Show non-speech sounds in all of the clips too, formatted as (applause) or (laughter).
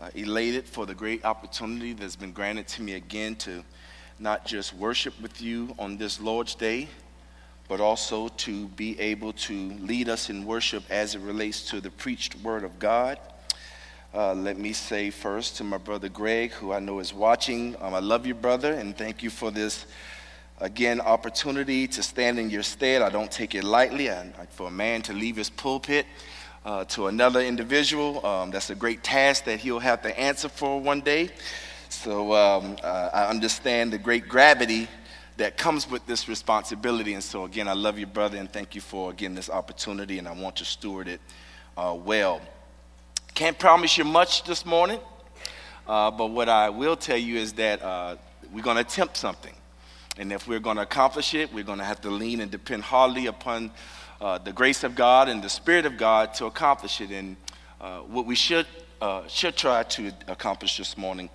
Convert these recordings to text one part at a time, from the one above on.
uh, elated for the great opportunity that's been granted to me again to not just worship with you on this Lord's Day, but also to be able to lead us in worship as it relates to the preached Word of God. Uh, let me say first to my brother Greg, who I know is watching, um, I love you, brother, and thank you for this, again, opportunity to stand in your stead. I don't take it lightly. I, for a man to leave his pulpit uh, to another individual. Um, that's a great task that he'll have to answer for one day. So um, uh, I understand the great gravity that comes with this responsibility. And so, again, I love you, brother, and thank you for, again, this opportunity, and I want to steward it uh, well. Can't promise you much this morning, uh, but what I will tell you is that uh, we're going to attempt something. And if we're going to accomplish it, we're going to have to lean and depend hardly upon uh, the grace of God and the Spirit of God to accomplish it. And uh, what we should, uh, should try to accomplish this morning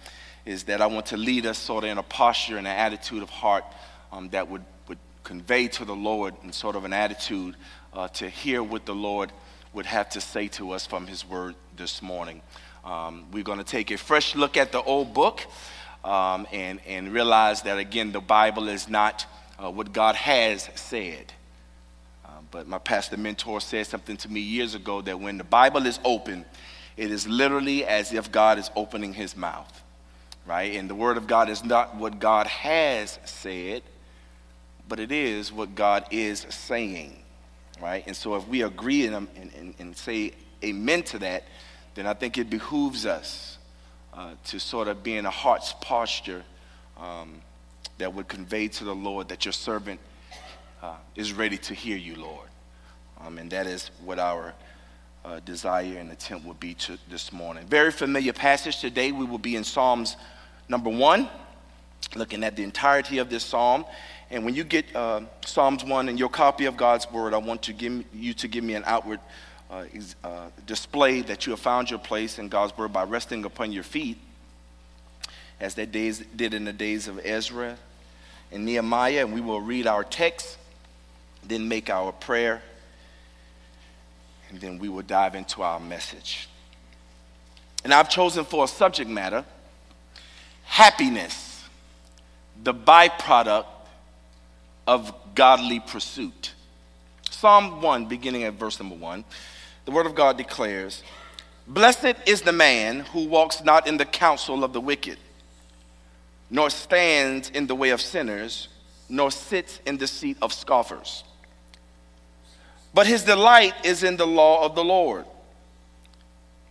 is that I want to lead us sort of in a posture and an attitude of heart um, that would, would convey to the Lord and sort of an attitude uh, to hear what the Lord would have to say to us from His Word this morning. Um, we're going to take a fresh look at the old book um, and, and realize that, again, the Bible is not uh, what God has said. But my pastor mentor said something to me years ago that when the Bible is open, it is literally as if God is opening his mouth, right? And the Word of God is not what God has said, but it is what God is saying, right? And so if we agree and, and, and say amen to that, then I think it behooves us uh, to sort of be in a heart's posture um, that would convey to the Lord that your servant uh, is ready to hear you, Lord. Um, and that is what our uh, desire and attempt will be to this morning. Very familiar passage today. We will be in Psalms number one, looking at the entirety of this psalm. And when you get uh, Psalms 1 in your copy of God's Word, I want to give you to give me an outward uh, uh, display that you have found your place in God's Word by resting upon your feet, as they did in the days of Ezra and Nehemiah. And we will read our text then make our prayer, and then we will dive into our message. And I've chosen for a subject matter happiness, the byproduct of godly pursuit. Psalm 1, beginning at verse number 1, the Word of God declares Blessed is the man who walks not in the counsel of the wicked, nor stands in the way of sinners, nor sits in the seat of scoffers but his delight is in the law of the Lord.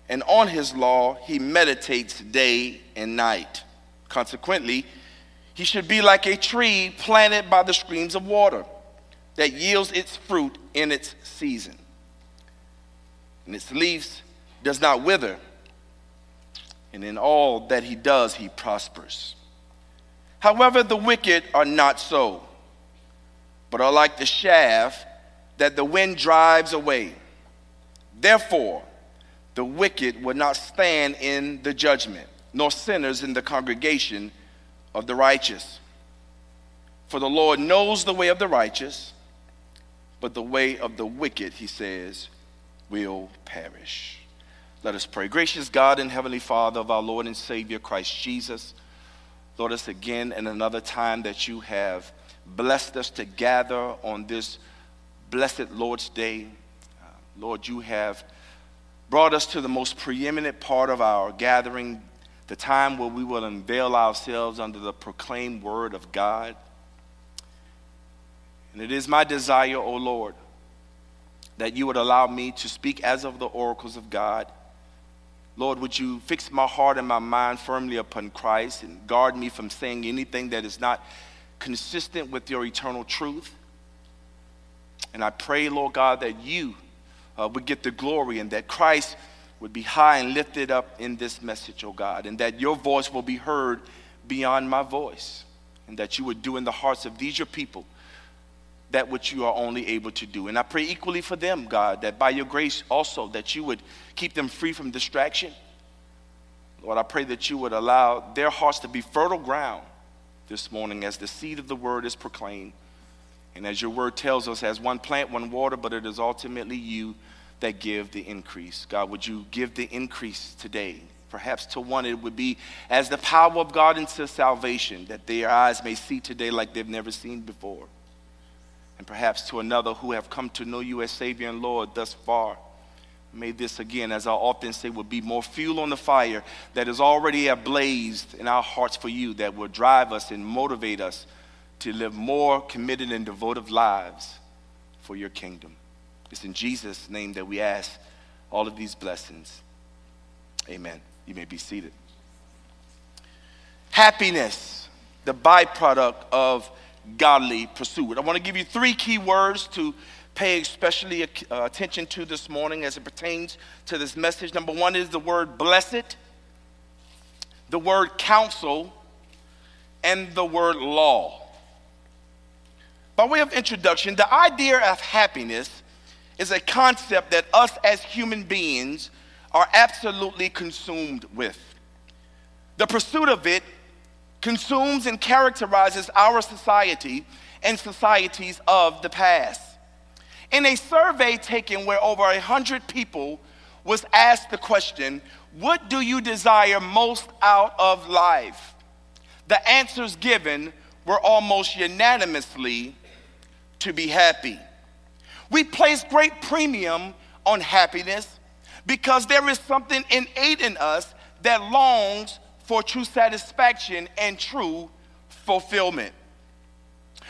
And on his law he meditates day and night. Consequently, he should be like a tree planted by the streams of water that yields its fruit in its season. And its leaves does not wither. And in all that he does, he prospers. However, the wicked are not so, but are like the shaft that the wind drives away. Therefore, the wicked will not stand in the judgment, nor sinners in the congregation of the righteous. For the Lord knows the way of the righteous, but the way of the wicked, he says, will perish. Let us pray. Gracious God and Heavenly Father of our Lord and Savior Christ Jesus, Lord, us again in another time that you have blessed us to gather on this blessed Lord's Day. Uh, Lord, you have brought us to the most preeminent part of our gathering, the time where we will unveil ourselves under the proclaimed word of God. And it is my desire, O oh Lord, that you would allow me to speak as of the oracles of God. Lord, would you fix my heart and my mind firmly upon Christ and guard me from saying anything that is not consistent with your eternal truth? And I pray, Lord God, that you uh, would get the glory and that Christ would be high and lifted up in this message, oh God, and that your voice will be heard beyond my voice, and that you would do in the hearts of these your people that which you are only able to do. And I pray equally for them, God, that by your grace also that you would keep them free from distraction. Lord, I pray that you would allow their hearts to be fertile ground this morning as the seed of the word is proclaimed. And as your word tells us, as one plant, one water, but it is ultimately you that give the increase. God, would you give the increase today? Perhaps to one, it would be as the power of God into salvation, that their eyes may see today like they've never seen before. And perhaps to another who have come to know you as Savior and Lord thus far. May this again, as I often say, would be more fuel on the fire that is already ablazed in our hearts for you, that will drive us and motivate us to live more committed and devoted lives for your kingdom. It's in Jesus' name that we ask all of these blessings. Amen. You may be seated. Happiness, the byproduct of godly pursuit. I want to give you three key words to pay especially uh, attention to this morning as it pertains to this message. Number one is the word blessed, the word counsel, and the word law. By way of introduction, the idea of happiness is a concept that us as human beings are absolutely consumed with. The pursuit of it consumes and characterizes our society and societies of the past. In a survey taken where over 100 people was asked the question, What do you desire most out of life? The answers given were almost unanimously to be happy. We place great premium on happiness because there is something innate in us that longs for true satisfaction and true fulfillment.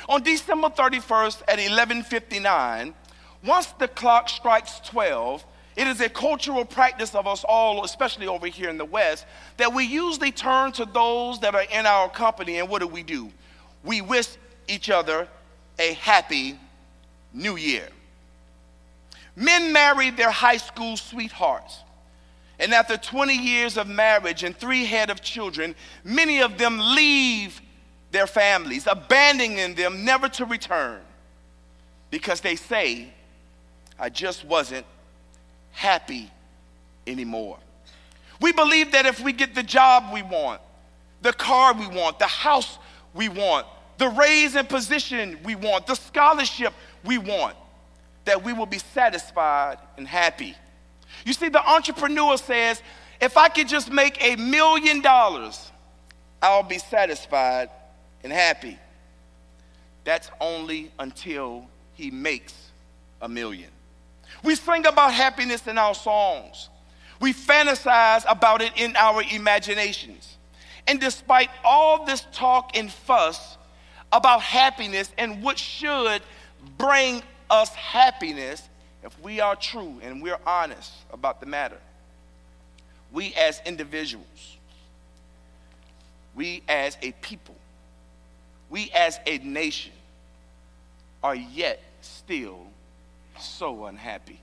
On December 31st at 11:59, once the clock strikes 12, it is a cultural practice of us all, especially over here in the West, that we usually turn to those that are in our company and what do we do? We wish each other a happy new year. Men married their high school sweethearts. And after 20 years of marriage and three head of children, many of them leave their families, abandoning them never to return because they say, I just wasn't happy anymore. We believe that if we get the job we want, the car we want, the house we want, the raise and position we want, the scholarship we want, that we will be satisfied and happy. You see, the entrepreneur says, if I could just make a million dollars, I'll be satisfied and happy. That's only until he makes a million. We sing about happiness in our songs. We fantasize about it in our imaginations. And despite all this talk and fuss about happiness and what should bring us happiness, if we are true and we're honest about the matter, we as individuals, we as a people, we as a nation are yet still so unhappy.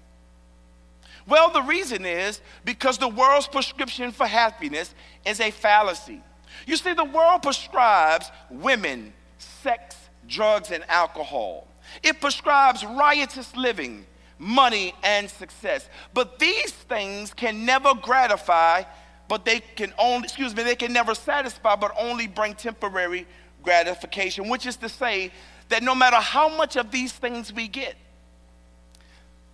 Well, the reason is because the world's prescription for happiness is a fallacy. You see, the world prescribes women, sex, drugs, and alcohol. It prescribes riotous living, money, and success. But these things can never gratify, but they can only, excuse me, they can never satisfy, but only bring temporary gratification, which is to say that no matter how much of these things we get,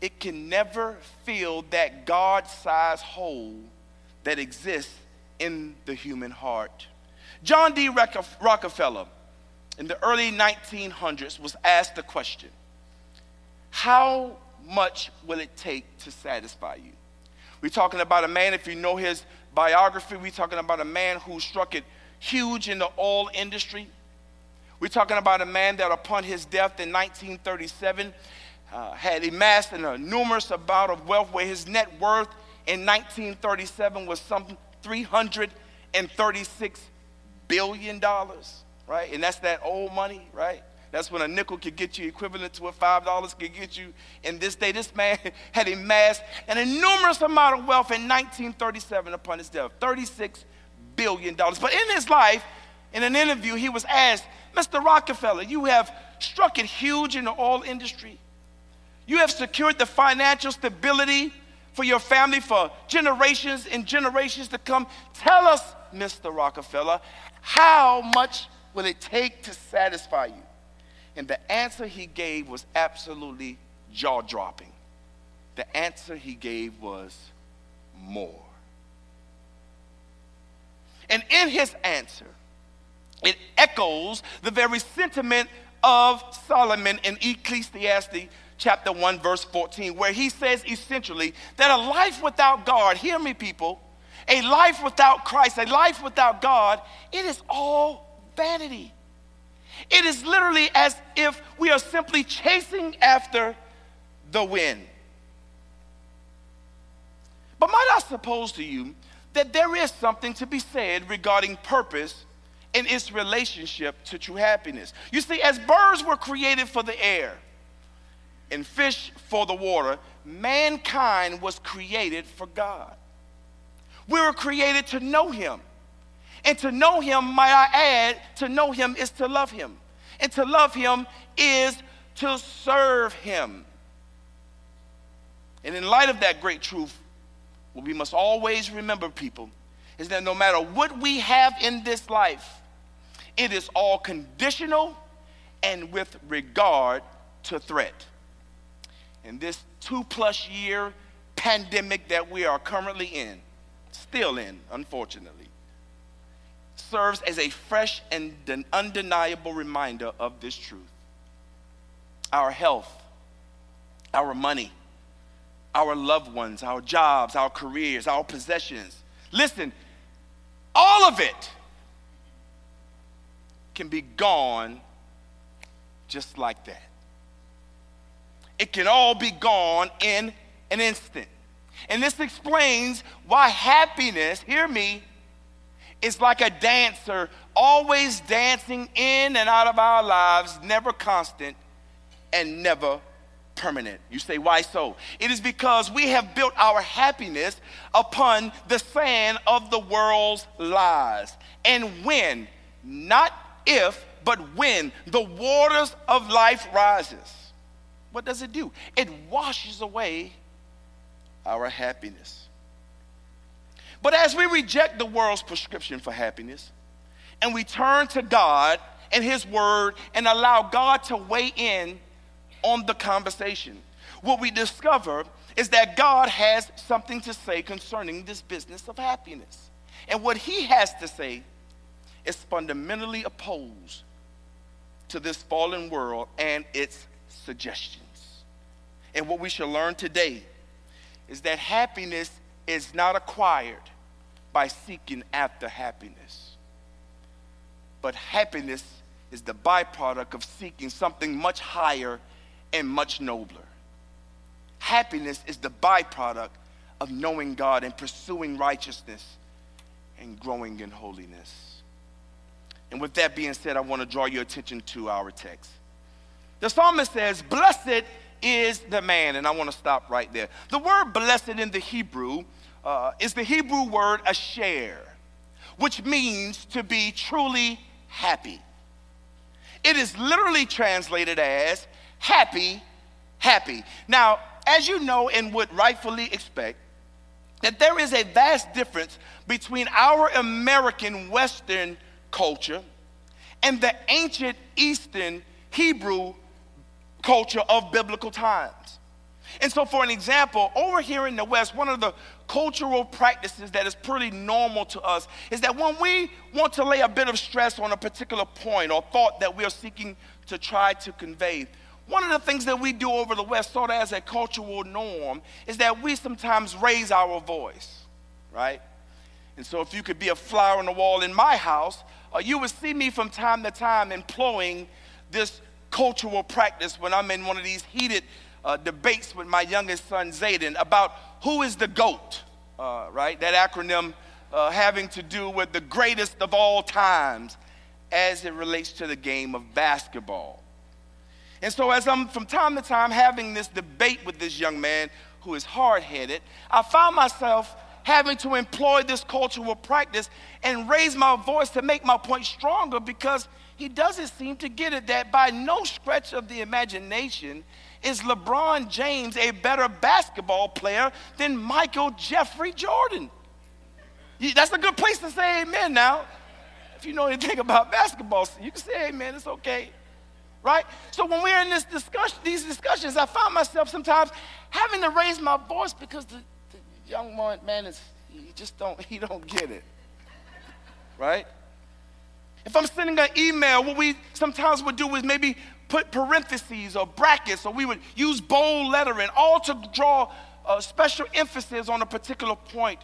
it can never fill that God sized hole that exists in the human heart. John D. Rockefeller in the early 1900s was asked the question How much will it take to satisfy you? We're talking about a man, if you know his biography, we're talking about a man who struck it huge in the oil industry. We're talking about a man that, upon his death in 1937, uh, had amassed an enormous amount of wealth, where his net worth in 1937 was some 336 billion dollars, right? And that's that old money, right? That's when a nickel could get you equivalent to what $5 could get you in this day. This man (laughs) had amassed an enormous amount of wealth in 1937 upon his death $36 billion. But in his life, in an interview, he was asked, Mr. Rockefeller, you have struck it huge in the oil industry. You have secured the financial stability for your family for generations and generations to come. Tell us, Mr. Rockefeller, how much will it take to satisfy you? And the answer he gave was absolutely jaw dropping. The answer he gave was more. And in his answer, it echoes the very sentiment of Solomon in Ecclesiastes chapter 1, verse 14, where he says essentially that a life without God, hear me, people, a life without Christ, a life without God, it is all vanity. It is literally as if we are simply chasing after the wind. But might I suppose to you that there is something to be said regarding purpose and its relationship to true happiness? You see, as birds were created for the air and fish for the water, mankind was created for God. We were created to know Him. And to know him, might I add, to know him is to love him. And to love him is to serve him. And in light of that great truth, what we must always remember, people, is that no matter what we have in this life, it is all conditional and with regard to threat. In this two plus year pandemic that we are currently in, still in, unfortunately, serves as a fresh and an undeniable reminder of this truth. Our health, our money, our loved ones, our jobs, our careers, our possessions. Listen, all of it can be gone just like that. It can all be gone in an instant. And this explains why happiness, hear me, is like a dancer, always dancing in and out of our lives, never constant and never permanent. You say, why so? It is because we have built our happiness upon the sand of the world's lies. And when, not if, but when the waters of life rises, what does it do? It washes away our happiness. But as we reject the world's prescription for happiness and we turn to God and His Word and allow God to weigh in on the conversation, what we discover is that God has something to say concerning this business of happiness. And what He has to say is fundamentally opposed to this fallen world and its suggestions. And what we shall learn today is that happiness is not acquired by seeking after happiness. But happiness is the byproduct of seeking something much higher and much nobler. Happiness is the byproduct of knowing God and pursuing righteousness and growing in holiness. And with that being said, I want to draw your attention to our text. The psalmist says, Blessed is the man, and I want to stop right there. The word blessed in the Hebrew uh, is the Hebrew word asher, which means to be truly happy. It is literally translated as happy, happy. Now, as you know and would rightfully expect, that there is a vast difference between our American Western culture and the ancient Eastern Hebrew culture of biblical times. And so, for an example, over here in the West, one of the cultural practices that is pretty normal to us is that when we want to lay a bit of stress on a particular point or thought that we are seeking to try to convey, one of the things that we do over the West, sort of as a cultural norm, is that we sometimes raise our voice, right? And so, if you could be a flower on the wall in my house, uh, you would see me from time to time employing this cultural practice when I'm in one of these heated uh, debates with my youngest son, Zayden, about who is the GOAT, uh, right? That acronym uh, having to do with the greatest of all times as it relates to the game of basketball. And so, as I'm from time to time having this debate with this young man who is hard headed, I found myself having to employ this cultural practice and raise my voice to make my point stronger because he doesn't seem to get it that by no stretch of the imagination is LeBron James a better basketball player than Michael Jeffrey Jordan. That's a good place to say amen now. If you know anything about basketball, you can say amen, it's okay. Right? So when we're in this discussion, these discussions, I find myself sometimes having to raise my voice because the, the young man is he just don't he don't get it. Right? If I'm sending an email, what we sometimes would do is maybe put parentheses or brackets, or we would use bold lettering, all to draw a special emphasis on a particular point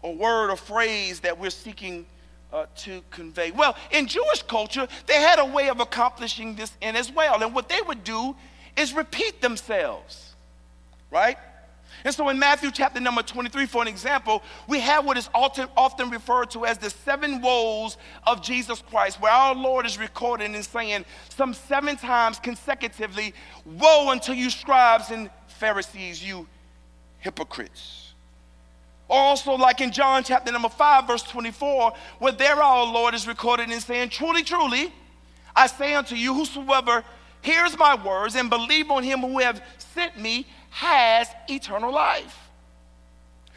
or word or phrase that we're seeking uh, to convey. Well, in Jewish culture, they had a way of accomplishing this in as well. And what they would do is repeat themselves, right? And so in Matthew chapter number 23, for an example, we have what is often, often referred to as the seven woes of Jesus Christ, where our Lord is recorded and saying some seven times consecutively, Woe unto you, scribes and Pharisees, you hypocrites. Also, like in John chapter number 5, verse 24, where there our Lord is recorded and saying, Truly, truly, I say unto you, whosoever hears my words and believe on him who have sent me has eternal life.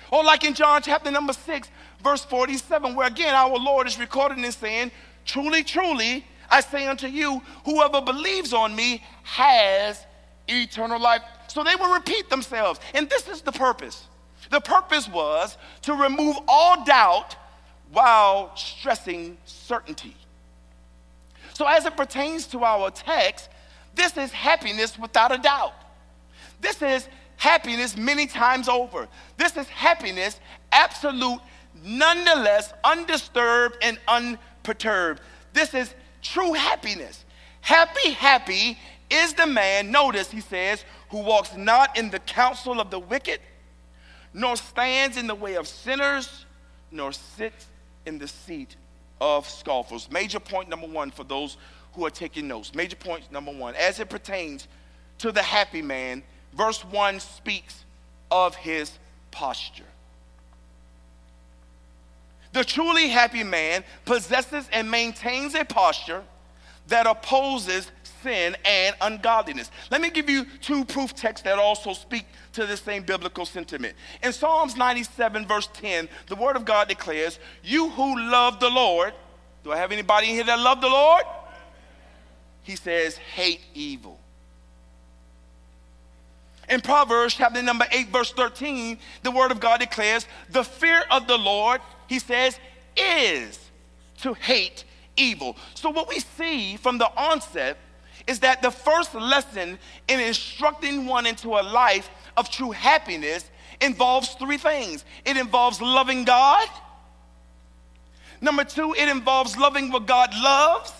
Or like in John chapter number 6, verse 47, where again our Lord is recorded and saying, Truly, truly, I say unto you, whoever believes on me has eternal life. So they will repeat themselves. And this is the purpose. The purpose was to remove all doubt while stressing certainty. So, as it pertains to our text, this is happiness without a doubt. This is happiness many times over. This is happiness, absolute, nonetheless, undisturbed and unperturbed. This is true happiness. Happy, happy is the man, notice he says, who walks not in the counsel of the wicked, nor stands in the way of sinners, nor sits in the seat of scoffers. Major point number one for those who are taking notes. Major point number one, as it pertains to the happy man, verse 1 speaks of his posture. The truly happy man possesses and maintains a posture that opposes sin and ungodliness. Let me give you two proof texts that also speak to the same biblical sentiment. In Psalms 97, verse 10, the word of God declares, You who love the Lord, do I have anybody in here that love the Lord? He says, hate evil. In Proverbs chapter number 8, verse 13, the word of God declares, The fear of the Lord, he says, is to hate evil. So, what we see from the onset is that the first lesson in instructing one into a life of true happiness involves three things it involves loving God. Number two, it involves loving what God loves.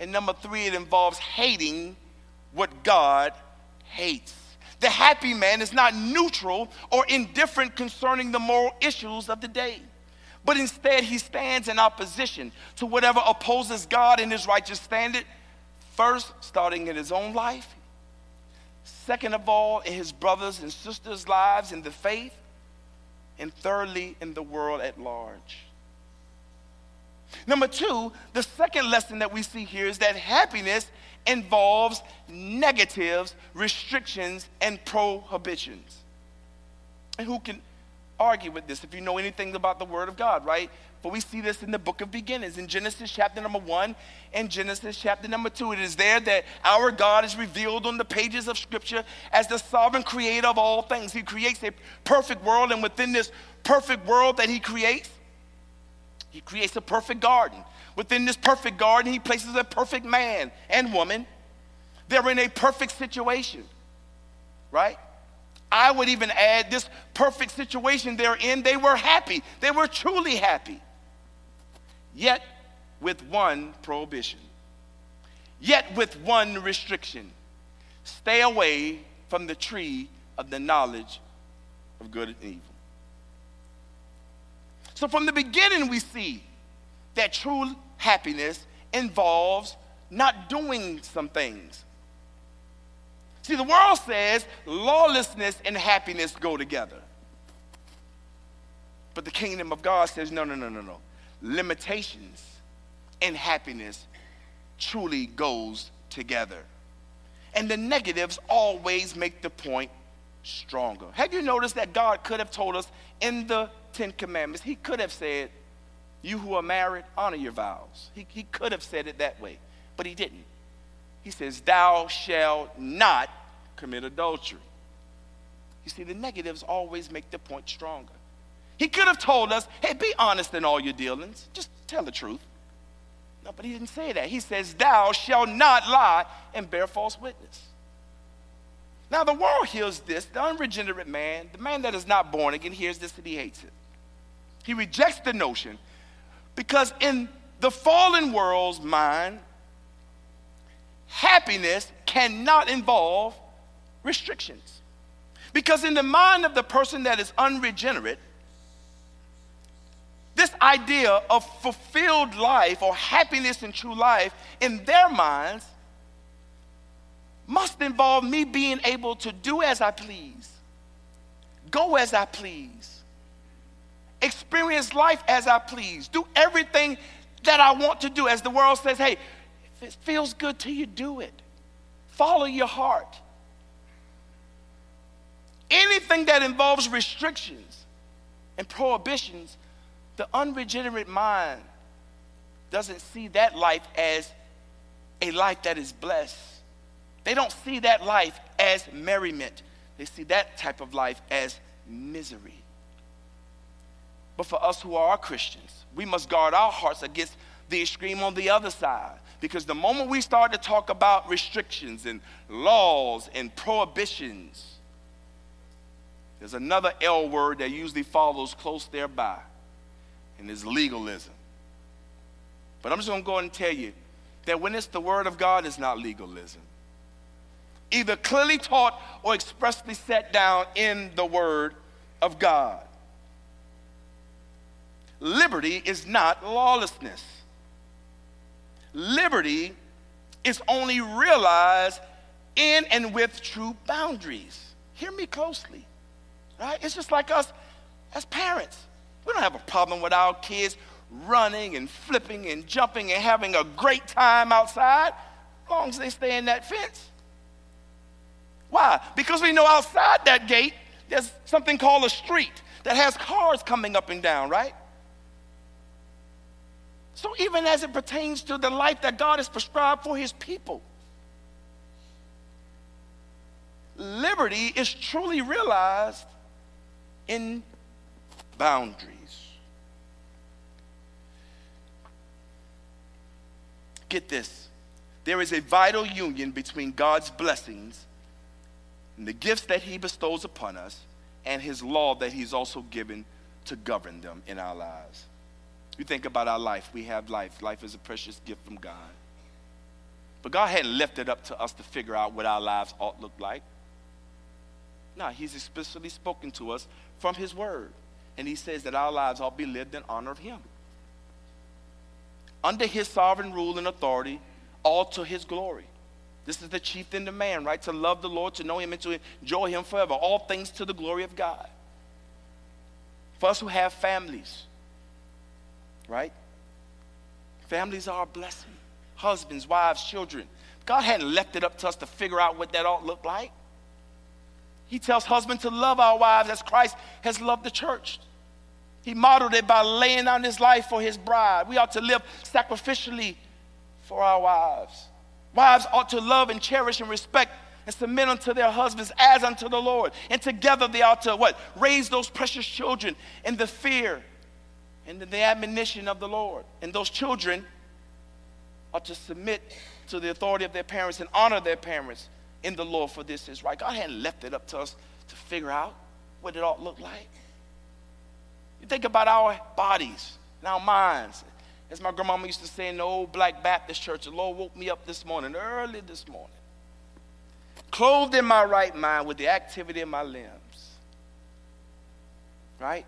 And number three, it involves hating what God hates. The happy man is not neutral or indifferent concerning the moral issues of the day, but instead he stands in opposition to whatever opposes God and his righteous standard, first, starting in his own life, second of all, in his brothers and sisters' lives in the faith, and thirdly, in the world at large. Number two, the second lesson that we see here is that happiness involves negatives, restrictions, and prohibitions. And who can argue with this if you know anything about the Word of God, right? But we see this in the book of beginnings, in Genesis chapter number one and Genesis chapter number two. It is there that our God is revealed on the pages of Scripture as the sovereign creator of all things. He creates a perfect world, and within this perfect world that He creates, He creates a perfect garden. Within this perfect garden, he places a perfect man and woman. They're in a perfect situation, right? I would even add this perfect situation they're in, they were happy. They were truly happy. Yet with one prohibition, yet with one restriction stay away from the tree of the knowledge of good and evil. So from the beginning, we see that true happiness involves not doing some things. See, the world says lawlessness and happiness go together. But the kingdom of God says, no, no, no, no, no. Limitations and happiness truly goes together. And the negatives always make the point stronger. Have you noticed that God could have told us in the Ten Commandments, He could have said, You who are married, honor your vows. He, he could have said it that way, but He didn't. He says, Thou shalt not commit adultery. You see, the negatives always make the point stronger. He could have told us, Hey, be honest in all your dealings, just tell the truth. No, but he didn't say that. He says, Thou shalt not lie and bear false witness. Now, the world hears this. The unregenerate man, the man that is not born again, hears this and he hates it. He rejects the notion because in the fallen world's mind, happiness cannot involve restrictions. Because in the mind of the person that is unregenerate, this idea of fulfilled life or happiness in true life in their minds must involve me being able to do as I please, go as I please, experience life as I please, do everything that I want to do. As the world says, hey, if it feels good to you, do it. Follow your heart. Anything that involves restrictions and prohibitions the unregenerate mind doesn't see that life as a life that is blessed. They don't see that life as merriment. They see that type of life as misery. But for us who are Christians, we must guard our hearts against the extreme on the other side. Because the moment we start to talk about restrictions and laws and prohibitions, there's another L word that usually follows close thereby and it's legalism. But I'm just going to go ahead and tell you that when it's the Word of God, it's not legalism. Either clearly taught or expressly set down in the Word of God. Liberty is not lawlessness. Liberty is only realized in and with true boundaries. Hear me closely, right? It's just like us as parents. We don't have a problem with our kids running and flipping and jumping and having a great time outside as long as they stay in that fence. Why? Because we know outside that gate there's something called a street that has cars coming up and down, right? So, even as it pertains to the life that God has prescribed for his people, liberty is truly realized in boundaries. Get this. There is a vital union between God's blessings and the gifts that He bestows upon us and His law that He's also given to govern them in our lives. You think about our life. We have life. Life is a precious gift from God. But God hadn't left it up to us to figure out what our lives ought to look like. No, He's explicitly spoken to us from His Word. And He says that our lives ought to be lived in honor of Him under his sovereign rule and authority, all to his glory. This is the chief end of man, right? To love the Lord, to know him, and to enjoy him forever. All things to the glory of God. For us who have families, right? Families are a blessing. Husbands, wives, children. God hadn't left it up to us to figure out what that ought to look like. He tells husbands to love our wives as Christ has loved the church. He modeled it by laying down his life for his bride. We ought to live sacrificially for our wives. Wives ought to love and cherish and respect and submit unto their husbands as unto the Lord. And together they ought to what? Raise those precious children in the fear and in the admonition of the Lord. And those children ought to submit to the authority of their parents and honor their parents in the Lord, for this is right. God hadn't left it up to us to figure out what it ought to look like. You think about our bodies and our minds. As my grandmama used to say in the old black Baptist church, the Lord woke me up this morning, early this morning, clothed in my right mind with the activity of my limbs. Right?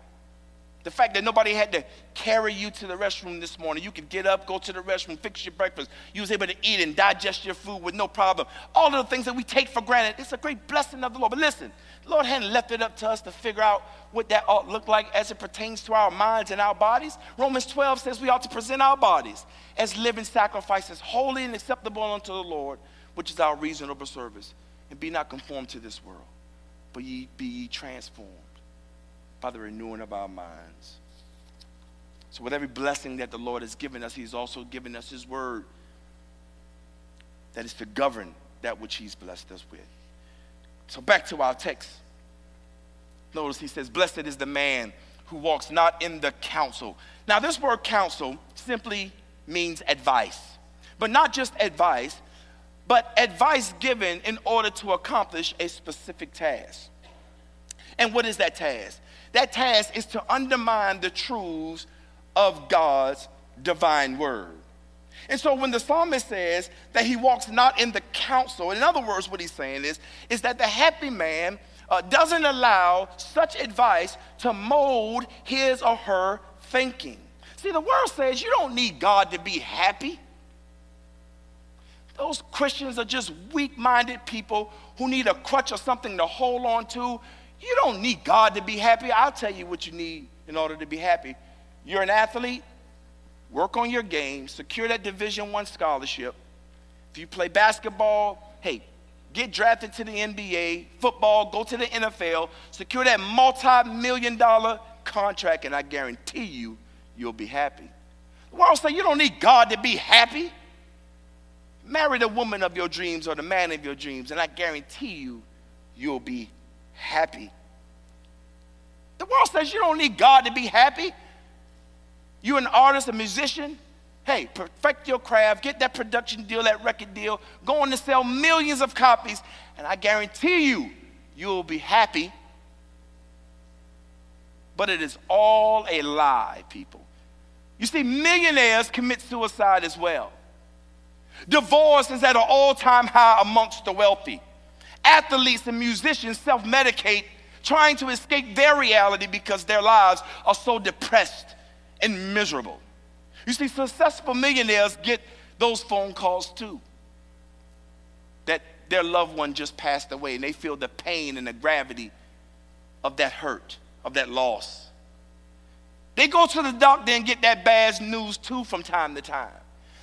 The fact that nobody had to carry you to the restroom this morning. You could get up, go to the restroom, fix your breakfast. You was able to eat and digest your food with no problem. All of the things that we take for granted, it's a great blessing of the Lord. But listen, the Lord hadn't left it up to us to figure out what that ought to look like as it pertains to our minds and our bodies. Romans 12 says we ought to present our bodies as living sacrifices, holy and acceptable unto the Lord, which is our reasonable service. And be not conformed to this world, but ye be ye transformed by the renewing of our minds. So, with every blessing that the Lord has given us, He's also given us His word that is to govern that which He's blessed us with. So, back to our text. Notice He says, Blessed is the man who walks not in the counsel. Now, this word counsel simply means advice, but not just advice, but advice given in order to accomplish a specific task. And what is that task? That task is to undermine the truths of God's divine word. And so when the psalmist says that he walks not in the counsel, in other words, what he's saying is, is that the happy man uh, doesn't allow such advice to mold his or her thinking. See, the world says you don't need God to be happy. Those Christians are just weak minded people who need a crutch or something to hold on to you don't need God to be happy. I'll tell you what you need in order to be happy. You're an athlete, work on your game, secure that Division One scholarship. If you play basketball, hey, get drafted to the NBA, football, go to the NFL, secure that multi-million dollar contract, and I guarantee you, you'll be happy. The world say you don't need God to be happy. Marry the woman of your dreams or the man of your dreams, and I guarantee you, you'll be happy. The world says you don't need God to be happy. You're an artist, a musician. Hey, perfect your craft, get that production deal, that record deal, go on to sell millions of copies, and I guarantee you, you'll be happy. But it is all a lie, people. You see, millionaires commit suicide as well. Divorce is at an all time high amongst the wealthy. Athletes and musicians self medicate, trying to escape their reality because their lives are so depressed and miserable. You see, successful millionaires get those phone calls too. That their loved one just passed away and they feel the pain and the gravity of that hurt, of that loss. They go to the doctor and get that bad news too from time to time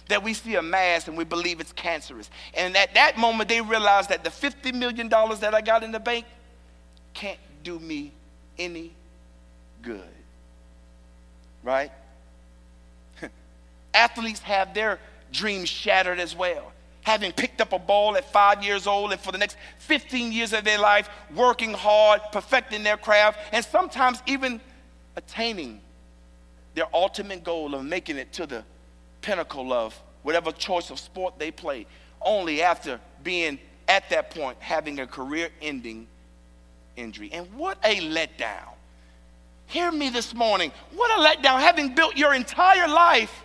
that we see a mass and we believe it's cancerous. And at that moment, they realize that the $50 million that I got in the bank can't do me any good. Right? (laughs) Athletes have their dreams shattered as well. Having picked up a ball at five years old and for the next 15 years of their life, working hard, perfecting their craft, and sometimes even attaining their ultimate goal of making it to the pinnacle of whatever choice of sport they play, only after being at that point having a career ending injury. And what a letdown. Hear me this morning. What a letdown having built your entire life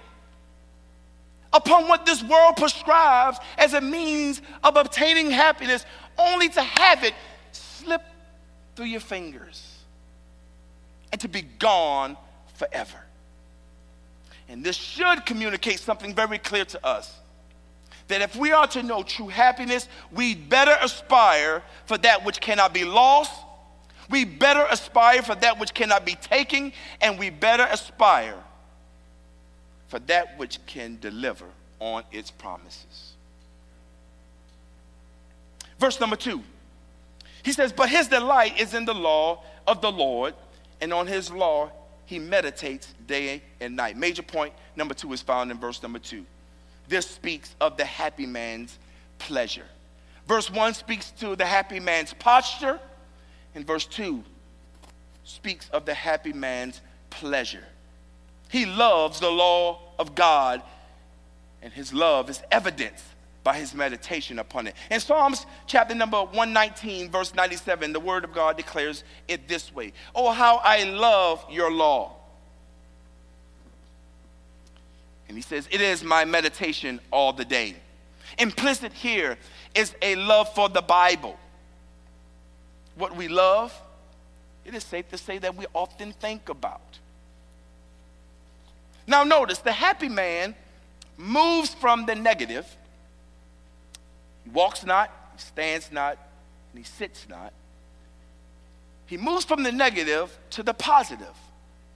upon what this world prescribes as a means of obtaining happiness, only to have it slip through your fingers and to be gone forever. And this should communicate something very clear to us. That if we are to know true happiness, we better aspire for that which cannot be lost, we better aspire for that which cannot be taken, and we better aspire for that which can deliver on its promises. Verse number two, he says, But his delight is in the law of the Lord, and on his law he meditates day and night. Major point number two is found in verse number two. This speaks of the happy man's pleasure. Verse one speaks to the happy man's posture, and verse two speaks of the happy man's pleasure. He loves the law of God, and his love is evidenced by his meditation upon it. In Psalms chapter number 119, verse 97, the word of God declares it this way Oh, how I love your law. And he says, It is my meditation all the day. Implicit here is a love for the Bible. What we love, it is safe to say that we often think about. Now, notice the happy man moves from the negative. He walks not, he stands not, and he sits not. He moves from the negative to the positive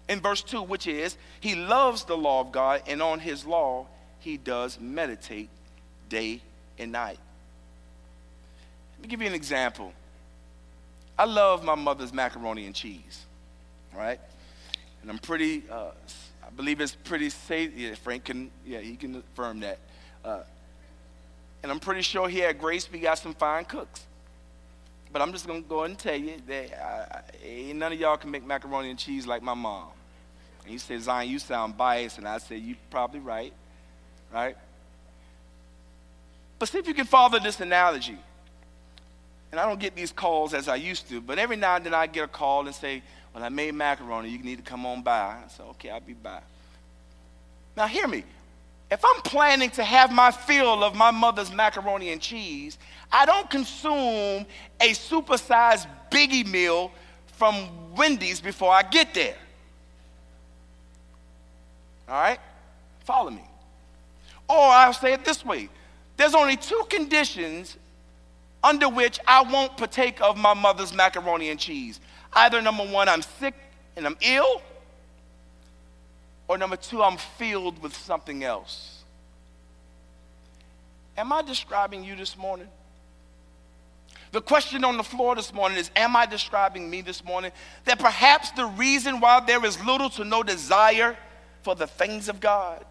in verse 2, which is, He loves the law of God, and on His law he does meditate day and night. Let me give you an example. I love my mother's macaroni and cheese, right? And I'm pretty, uh, I believe it's pretty safe. Yeah, Frank can, yeah, he can affirm that. Uh, and I'm pretty sure here at Grace we got some fine cooks. But I'm just gonna go ahead and tell you that I, none of y'all can make macaroni and cheese like my mom. And you say, Zion, you sound biased, and I say, you probably right, right? But see if you can follow this analogy. And I don't get these calls as I used to, but every now and then I get a call and say, Well, I made macaroni, you need to come on by. I say, Okay, I'll be by. Now, hear me. If I'm planning to have my fill of my mother's macaroni and cheese, I don't consume a supersized biggie meal from Wendy's before I get there. All right? Follow me. Or I'll say it this way there's only two conditions under which I won't partake of my mother's macaroni and cheese. Either number one, I'm sick and I'm ill, or number two, I'm filled with something else. Am I describing you this morning? The question on the floor this morning is Am I describing me this morning? That perhaps the reason why there is little to no desire for the things of God,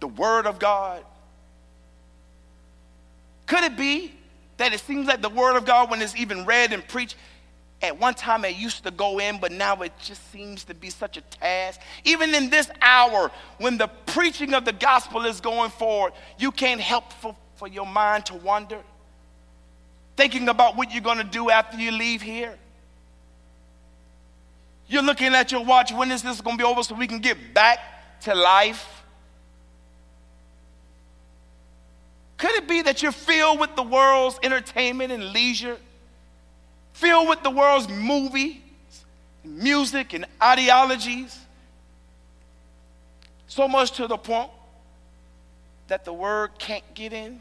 the Word of God, could it be that it seems like the Word of God, when it's even read and preached, at one time it used to go in, but now it just seems to be such a task. Even in this hour, when the preaching of the gospel is going forward, you can't help for, for your mind to wander, thinking about what you're going to do after you leave here. You're looking at your watch, when is this going to be over so we can get back to life? Could it be that you're filled with the world's entertainment and leisure? Filled with the world's movies, music, and ideologies? So much to the point that the word can't get in.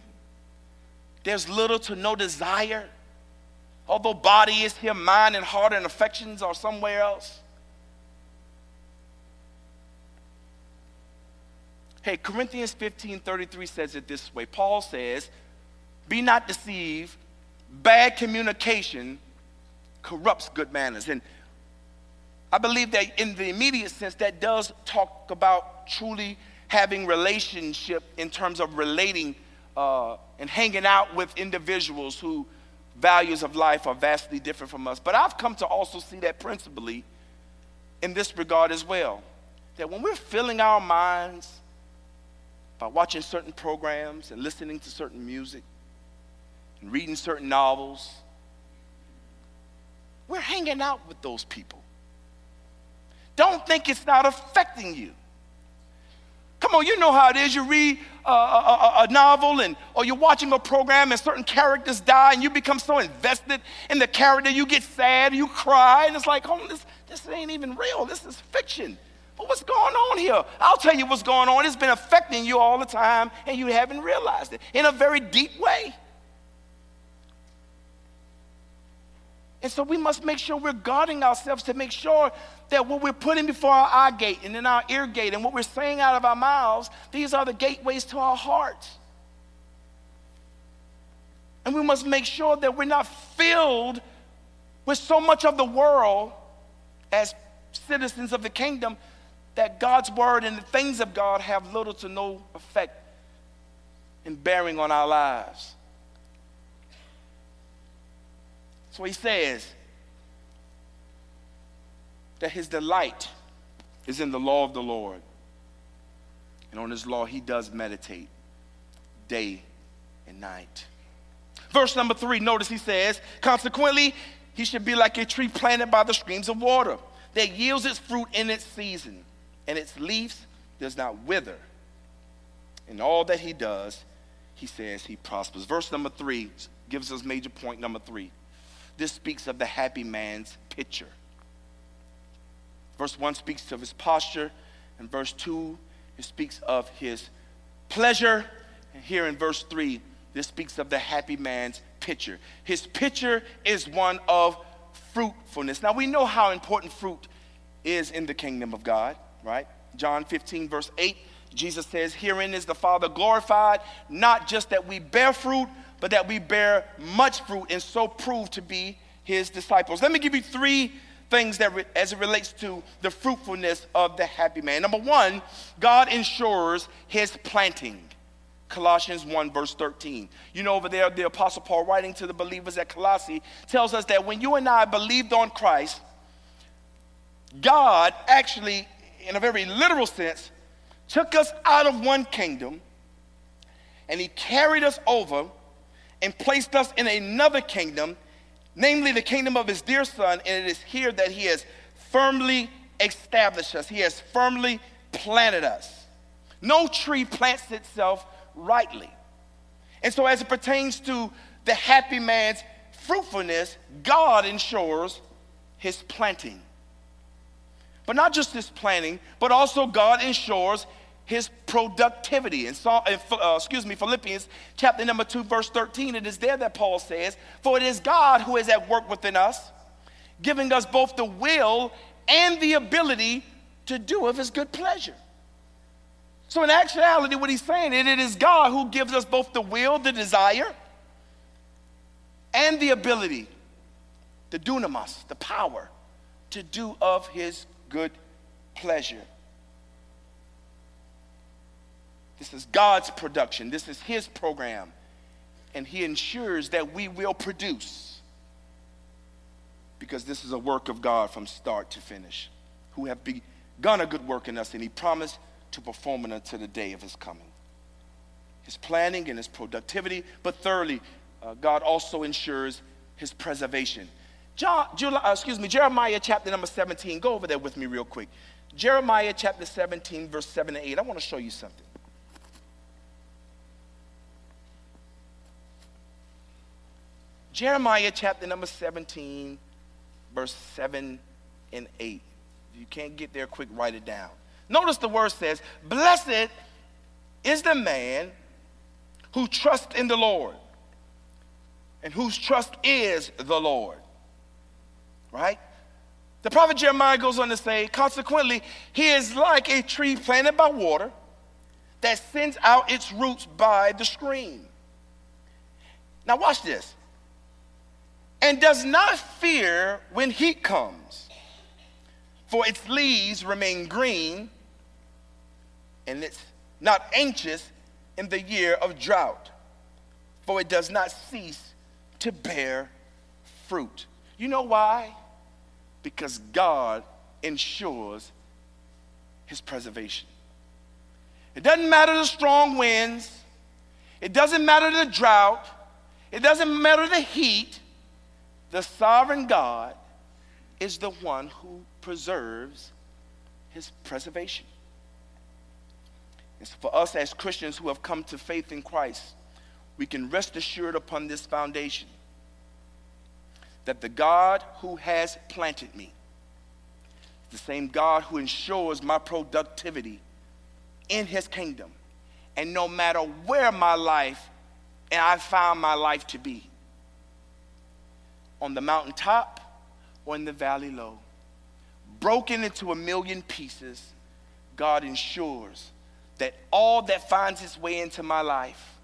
There's little to no desire. Although body is here, mind and heart and affections are somewhere else. Hey, Corinthians 15 33 says it this way Paul says, Be not deceived, bad communication corrupts good manners. And I believe that in the immediate sense, that does talk about truly having relationship in terms of relating uh, and hanging out with individuals who values of life are vastly different from us. But I've come to also see that principally in this regard as well. That when we're filling our minds by watching certain programs and listening to certain music and reading certain novels. We're hanging out with those people. Don't think it's not affecting you. Come on, you know how it is. You read a, a, a, novel and or you're watching a program and certain characters die and you become so invested in the character you get sad, you cry, and it's like, oh, this, this ain't even real. This is fiction. But what's going on here? I'll tell you what's going on. It's been affecting you all the time, and you haven't realized it in a very deep way. And so we must make sure we're guarding ourselves to make sure that what we're putting before our eye gate and in our ear gate and what we're saying out of our mouths, these are the gateways to our hearts. And we must make sure that we're not filled with so much of the world as citizens of the kingdom that God's word and the things of God have little to no effect in bearing on our lives. So he says that his delight is in the law of the Lord. And on his law, he does meditate day and night. Verse number three, notice he says, consequently, he should be like a tree planted by the streams of water that yields its fruit in its season and its leaves does not wither. In all that he does, he says he prospers. Verse number three gives us major point number three. This speaks of the happy man's picture. Verse one speaks of his posture, and verse 2, it speaks of his pleasure. And here in verse 3, this speaks of the happy man's picture. His picture is one of fruitfulness. Now we know how important fruit is in the kingdom of God, right? John 15, verse 8, Jesus says, Herein is the Father glorified, not just that we bear fruit, but that we bear much fruit and so prove to be his disciples. Let me give you three things that re- as it relates to the fruitfulness of the happy man. Number one, God ensures his planting. Colossians 1, verse 13. You know, over there, the Apostle Paul, writing to the believers at Colossae, tells us that when you and I believed on Christ, God actually, in a very literal sense, took us out of one kingdom and he carried us over and placed us in another kingdom, namely the kingdom of his dear son. And it is here that he has firmly established us, he has firmly planted us. No tree plants itself rightly. And so, as it pertains to the happy man's fruitfulness, God ensures his planting. But not just his planting, but also God ensures his productivity. In, Psalm, uh, excuse me, Philippians chapter number 2, verse 13, it is there that Paul says, For it is God who is at work within us, giving us both the will and the ability to do of his good pleasure. So, in actuality, what he's saying is it is God who gives us both the will, the desire, and the ability, the dunamis, the power to do of his good pleasure. This is God's production, this is his program, and he ensures that we will produce because this is a work of God from start to finish, who have begun a good work in us, and he promised to perform it until the day of his coming. His planning and his productivity, but thirdly, uh, God also ensures his preservation. John, July, uh, excuse me, Jeremiah chapter number 17. Go over there with me real quick. Jeremiah chapter 17, verse 7 and 8. I want to show you something. Jeremiah chapter number 17, verse 7 and 8. If you can't get there quick, write it down. Notice the word says, Blessed is the man who trusts in the Lord and whose trust is the Lord. Right? The prophet Jeremiah goes on to say, consequently, he is like a tree planted by water that sends out its roots by the stream. Now, watch this. And does not fear when heat comes, for its leaves remain green and it's not anxious in the year of drought, for it does not cease to bear fruit. You know why? Because God ensures his preservation. It doesn't matter the strong winds, it doesn't matter the drought, it doesn't matter the heat. The sovereign God is the one who preserves his preservation. It's for us as Christians who have come to faith in Christ, we can rest assured upon this foundation that the God who has planted me, the same God who ensures my productivity in his kingdom, and no matter where my life and I found my life to be, on the mountaintop or in the valley low, broken into a million pieces, God ensures that all that finds its way into my life,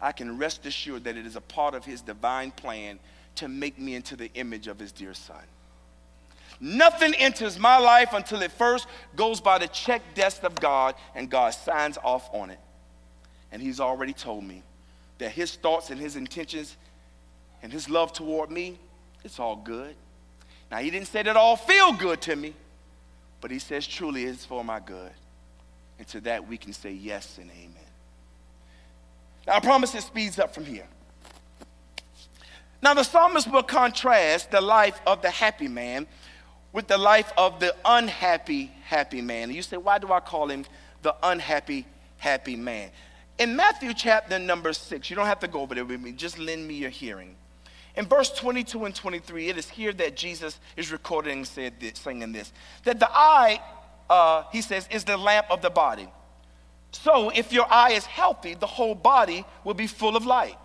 I can rest assured that it is a part of His divine plan to make me into the image of His dear Son. Nothing enters my life until it first goes by the check desk of God and God signs off on it. And He's already told me that His thoughts and His intentions and His love toward me, it's all good. Now, He didn't say that all feel good to me, but He says truly it's for my good. And to that we can say yes and amen. Now I promise it speeds up from here. Now the psalmist will contrast the life of the happy man with the life of the unhappy happy man. And you say, why do I call him the unhappy happy man? In Matthew chapter number six, you don't have to go over there with me, just lend me your hearing. In verse 22 and 23, it is here that Jesus is recording and this, this that the eye uh, he says, is the lamp of the body. So if your eye is healthy, the whole body will be full of light.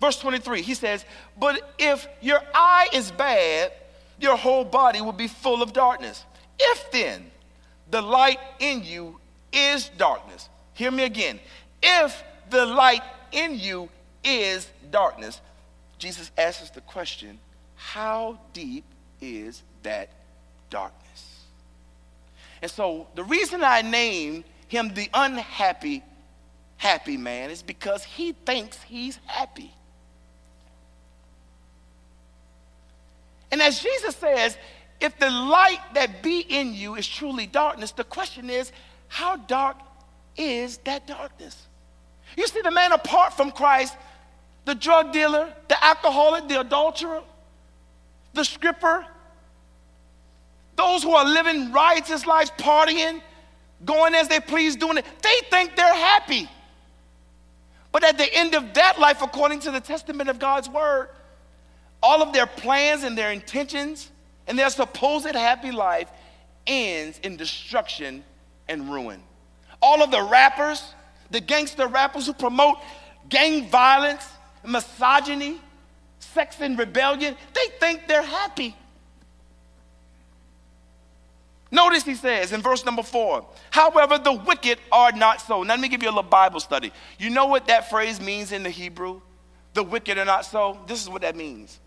Verse 23, he says, But if your eye is bad, your whole body will be full of darkness. If then the light in you is darkness, hear me again. If the light in you is darkness, Jesus asks the question, How deep is that darkness? And so the reason I name him the unhappy happy man is because he thinks he's happy. And as Jesus says, if the light that be in you is truly darkness, the question is, how dark is that darkness? You see, the man apart from Christ, the drug dealer, the alcoholic, the adulterer, the stripper, those who are living riotous lives, partying, going as they please, doing it, they think they're happy. But at the end of that life, according to the testament of God's word, all of their plans and their intentions and their supposed happy life ends in destruction and ruin. All of the rappers, the gangster rappers who promote gang violence, misogyny, sex and rebellion, they think they're happy. Notice he says in verse number four, however, the wicked are not so. Now, let me give you a little Bible study. You know what that phrase means in the Hebrew? The wicked are not so. This is what that means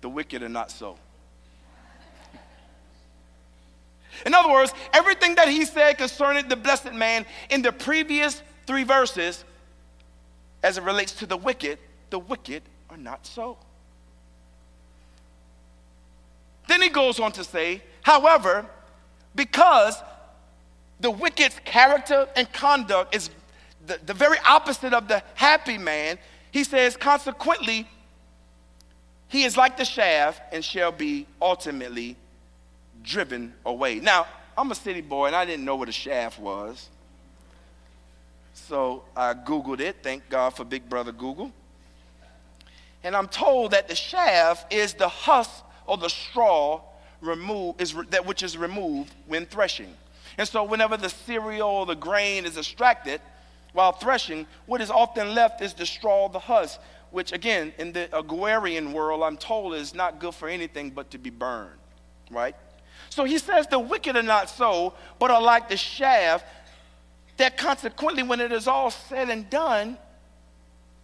the wicked are not so. In other words, everything that he said concerning the blessed man in the previous three verses, as it relates to the wicked, the wicked are not so. Then he goes on to say, however, because the wicked's character and conduct is the, the very opposite of the happy man, he says, consequently, he is like the chaff and shall be ultimately driven away. Now, I'm a city boy and I didn't know what a chaff was. So I Googled it. Thank God for Big Brother Google. And I'm told that the chaff is the husk or the straw remove is that which is removed when threshing. And so whenever the cereal or the grain is extracted while threshing, what is often left is the straw, the husk, which again in the agrarian world I'm told is not good for anything but to be burned, right? So he says the wicked are not so, but are like the chaff that consequently when it is all said and done,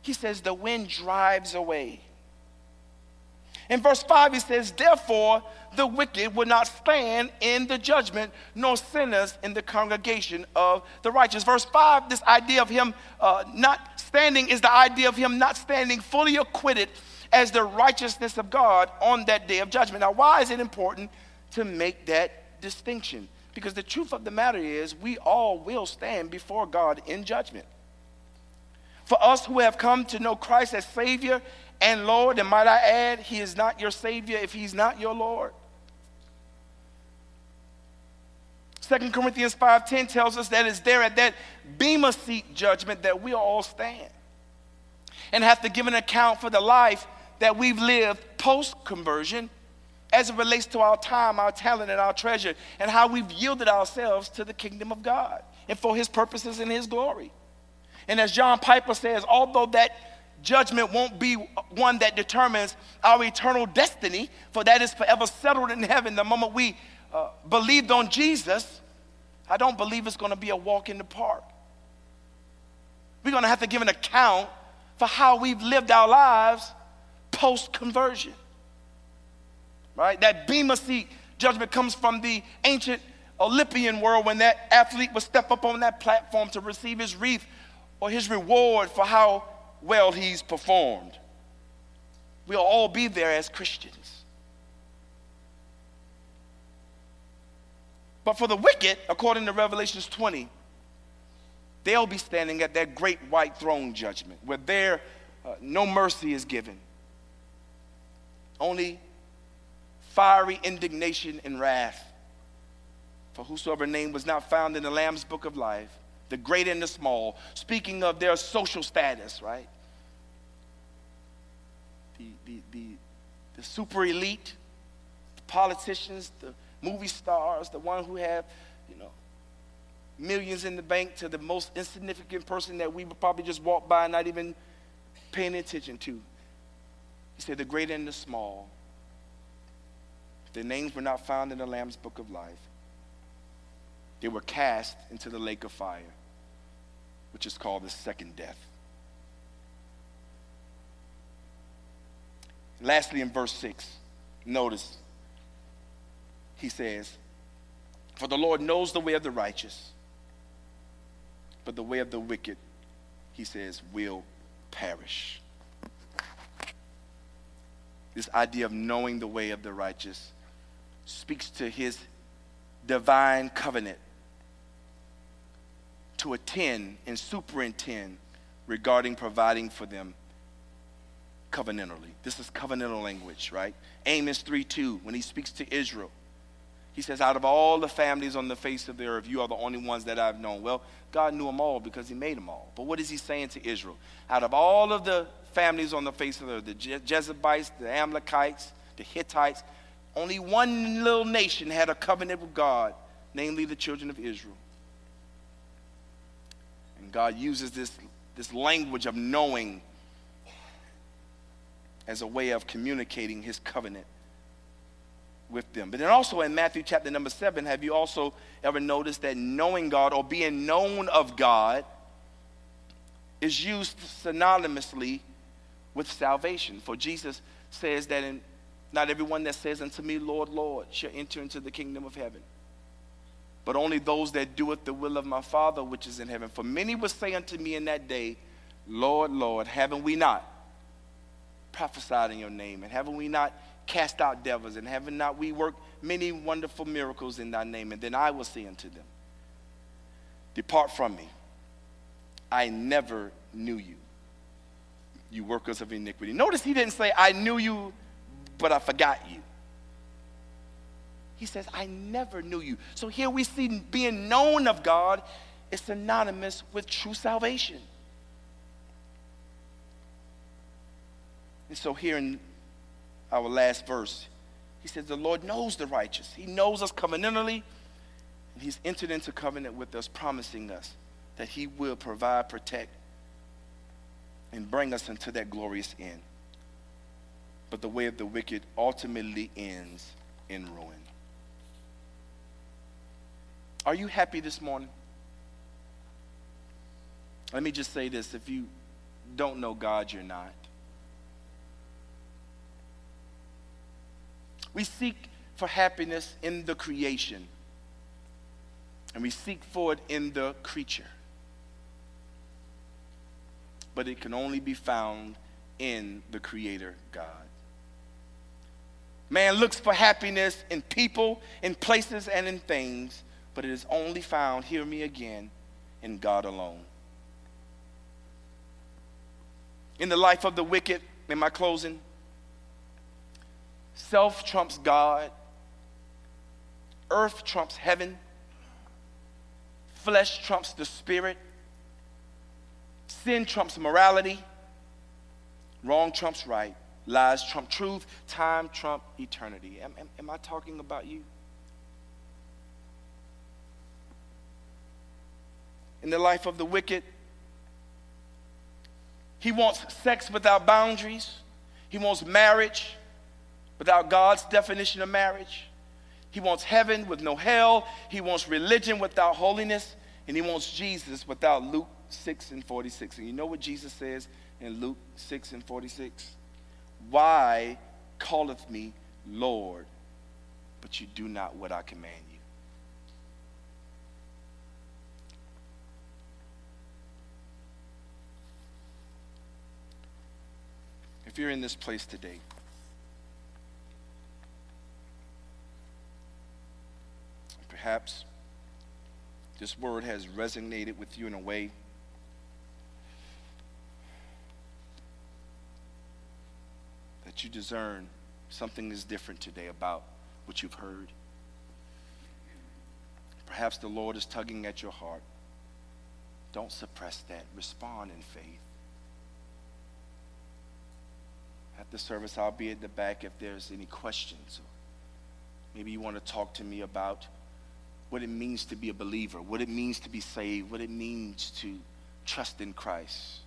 he says the wind drives away. In verse 5, he says, Therefore, the wicked will not stand in the judgment, nor sinners in the congregation of the righteous. Verse 5, this idea of him uh, not standing is the idea of him not standing fully acquitted as the righteousness of God on that day of judgment. Now, why is it important to make that distinction? Because the truth of the matter is, we all will stand before God in judgment. For us who have come to know Christ as Savior and Lord, and might I add, He is not your Savior if He's not your Lord. 2 Corinthians 5:10 tells us that it's there at that bema seat judgment that we all stand and have to give an account for the life that we've lived post conversion as it relates to our time, our talent, and our treasure, and how we've yielded ourselves to the kingdom of God and for His purposes and His glory. And as John Piper says, although that judgment won't be one that determines our eternal destiny, for that is forever settled in heaven the moment we uh, believed on Jesus. I don't believe it's going to be a walk in the park. We're going to have to give an account for how we've lived our lives post conversion. Right? That Bema seat judgment comes from the ancient Olympian world when that athlete would step up on that platform to receive his wreath or his reward for how well he's performed. We'll all be there as Christians. But for the wicked, according to Revelations 20, they'll be standing at that great white throne judgment where there uh, no mercy is given. Only fiery indignation and wrath. For whosoever name was not found in the Lamb's book of life the great and the small, speaking of their social status, right? The, the, the, the super elite, the politicians, the movie stars, the one who have, you know, millions in the bank to the most insignificant person that we would probably just walk by and not even paying attention to. He said, The great and the small, their names were not found in the Lamb's book of life. They were cast into the lake of fire, which is called the second death. Lastly, in verse 6, notice he says, For the Lord knows the way of the righteous, but the way of the wicked, he says, will perish. This idea of knowing the way of the righteous speaks to his divine covenant to attend and superintend regarding providing for them covenantally. This is covenantal language, right? Amos 3 2, when he speaks to Israel, he says, Out of all the families on the face of the earth, you are the only ones that I've known. Well, God knew them all because he made them all. But what is he saying to Israel? Out of all of the families on the face of the earth, the Je- Jezebites, the Amalekites, the Hittites, only one little nation had a covenant with God, namely the children of Israel. God uses this, this language of knowing as a way of communicating his covenant with them. But then also in Matthew chapter number seven, have you also ever noticed that knowing God or being known of God is used synonymously with salvation? For Jesus says that in, not everyone that says unto me, Lord, Lord, shall enter into the kingdom of heaven. But only those that doeth the will of my Father which is in heaven. For many will say unto me in that day, Lord, Lord, haven't we not prophesied in your name? And haven't we not cast out devils? And haven't not we worked many wonderful miracles in thy name? And then I will say unto them, Depart from me. I never knew you, you workers of iniquity. Notice he didn't say, I knew you, but I forgot you. He says, I never knew you. So here we see being known of God is synonymous with true salvation. And so here in our last verse, he says, The Lord knows the righteous. He knows us covenantally, and He's entered into covenant with us, promising us that He will provide, protect, and bring us into that glorious end. But the way of the wicked ultimately ends in ruin. Are you happy this morning? Let me just say this if you don't know God, you're not. We seek for happiness in the creation, and we seek for it in the creature. But it can only be found in the Creator God. Man looks for happiness in people, in places, and in things, but it is only found, hear me again, in God alone. In the life of the wicked, in my closing, Self trumps God. Earth trumps heaven. Flesh trumps the spirit. Sin trumps morality. Wrong trumps right. Lies trump truth. Time trump eternity. Am, am, am I talking about you? In the life of the wicked, he wants sex without boundaries. He wants marriage without God's definition of marriage. He wants heaven with no hell. He wants religion without holiness. And he wants Jesus without Luke 6 and 46. And you know what Jesus says in Luke 6 and 46? Why calleth me Lord, but you do not what I command you? If you're in this place today, Perhaps this word has resonated with you in a way that you discern something is different today about what you've heard. Perhaps the Lord is tugging at your heart. Don't suppress that. Respond in faith. At the service, I'll be at the back if there's any questions. Maybe you want to talk to me about what it means to be a believer, what it means to be saved, what it means to trust in Christ.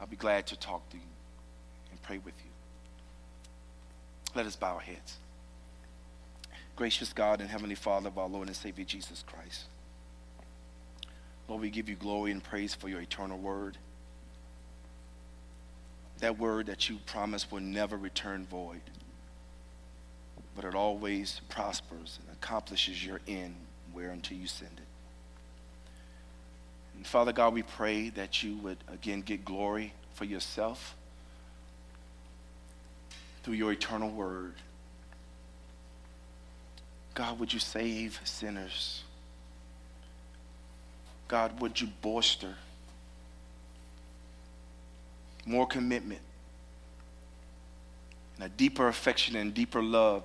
I'll be glad to talk to you and pray with you. Let us bow our heads. Gracious God and Heavenly Father of our Lord and Savior Jesus Christ. Lord, we give you glory and praise for your eternal word. That word that you promised will never return void, but it always prospers and accomplishes your end whereunto you send it. And Father God, we pray that you would again get glory for yourself through your eternal word. God, would you save sinners? God, would you bolster more commitment and a deeper affection and deeper love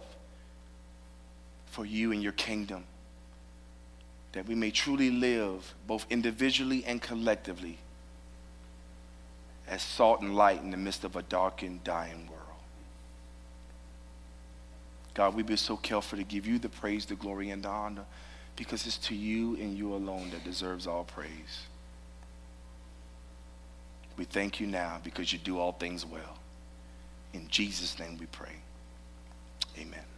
for you and your kingdom? That we may truly live both individually and collectively as salt and light in the midst of a dark and dying world. God, we be so careful to give you the praise, the glory, and the honor because it's to you and you alone that deserves all praise. We thank you now because you do all things well. In Jesus' name we pray. Amen.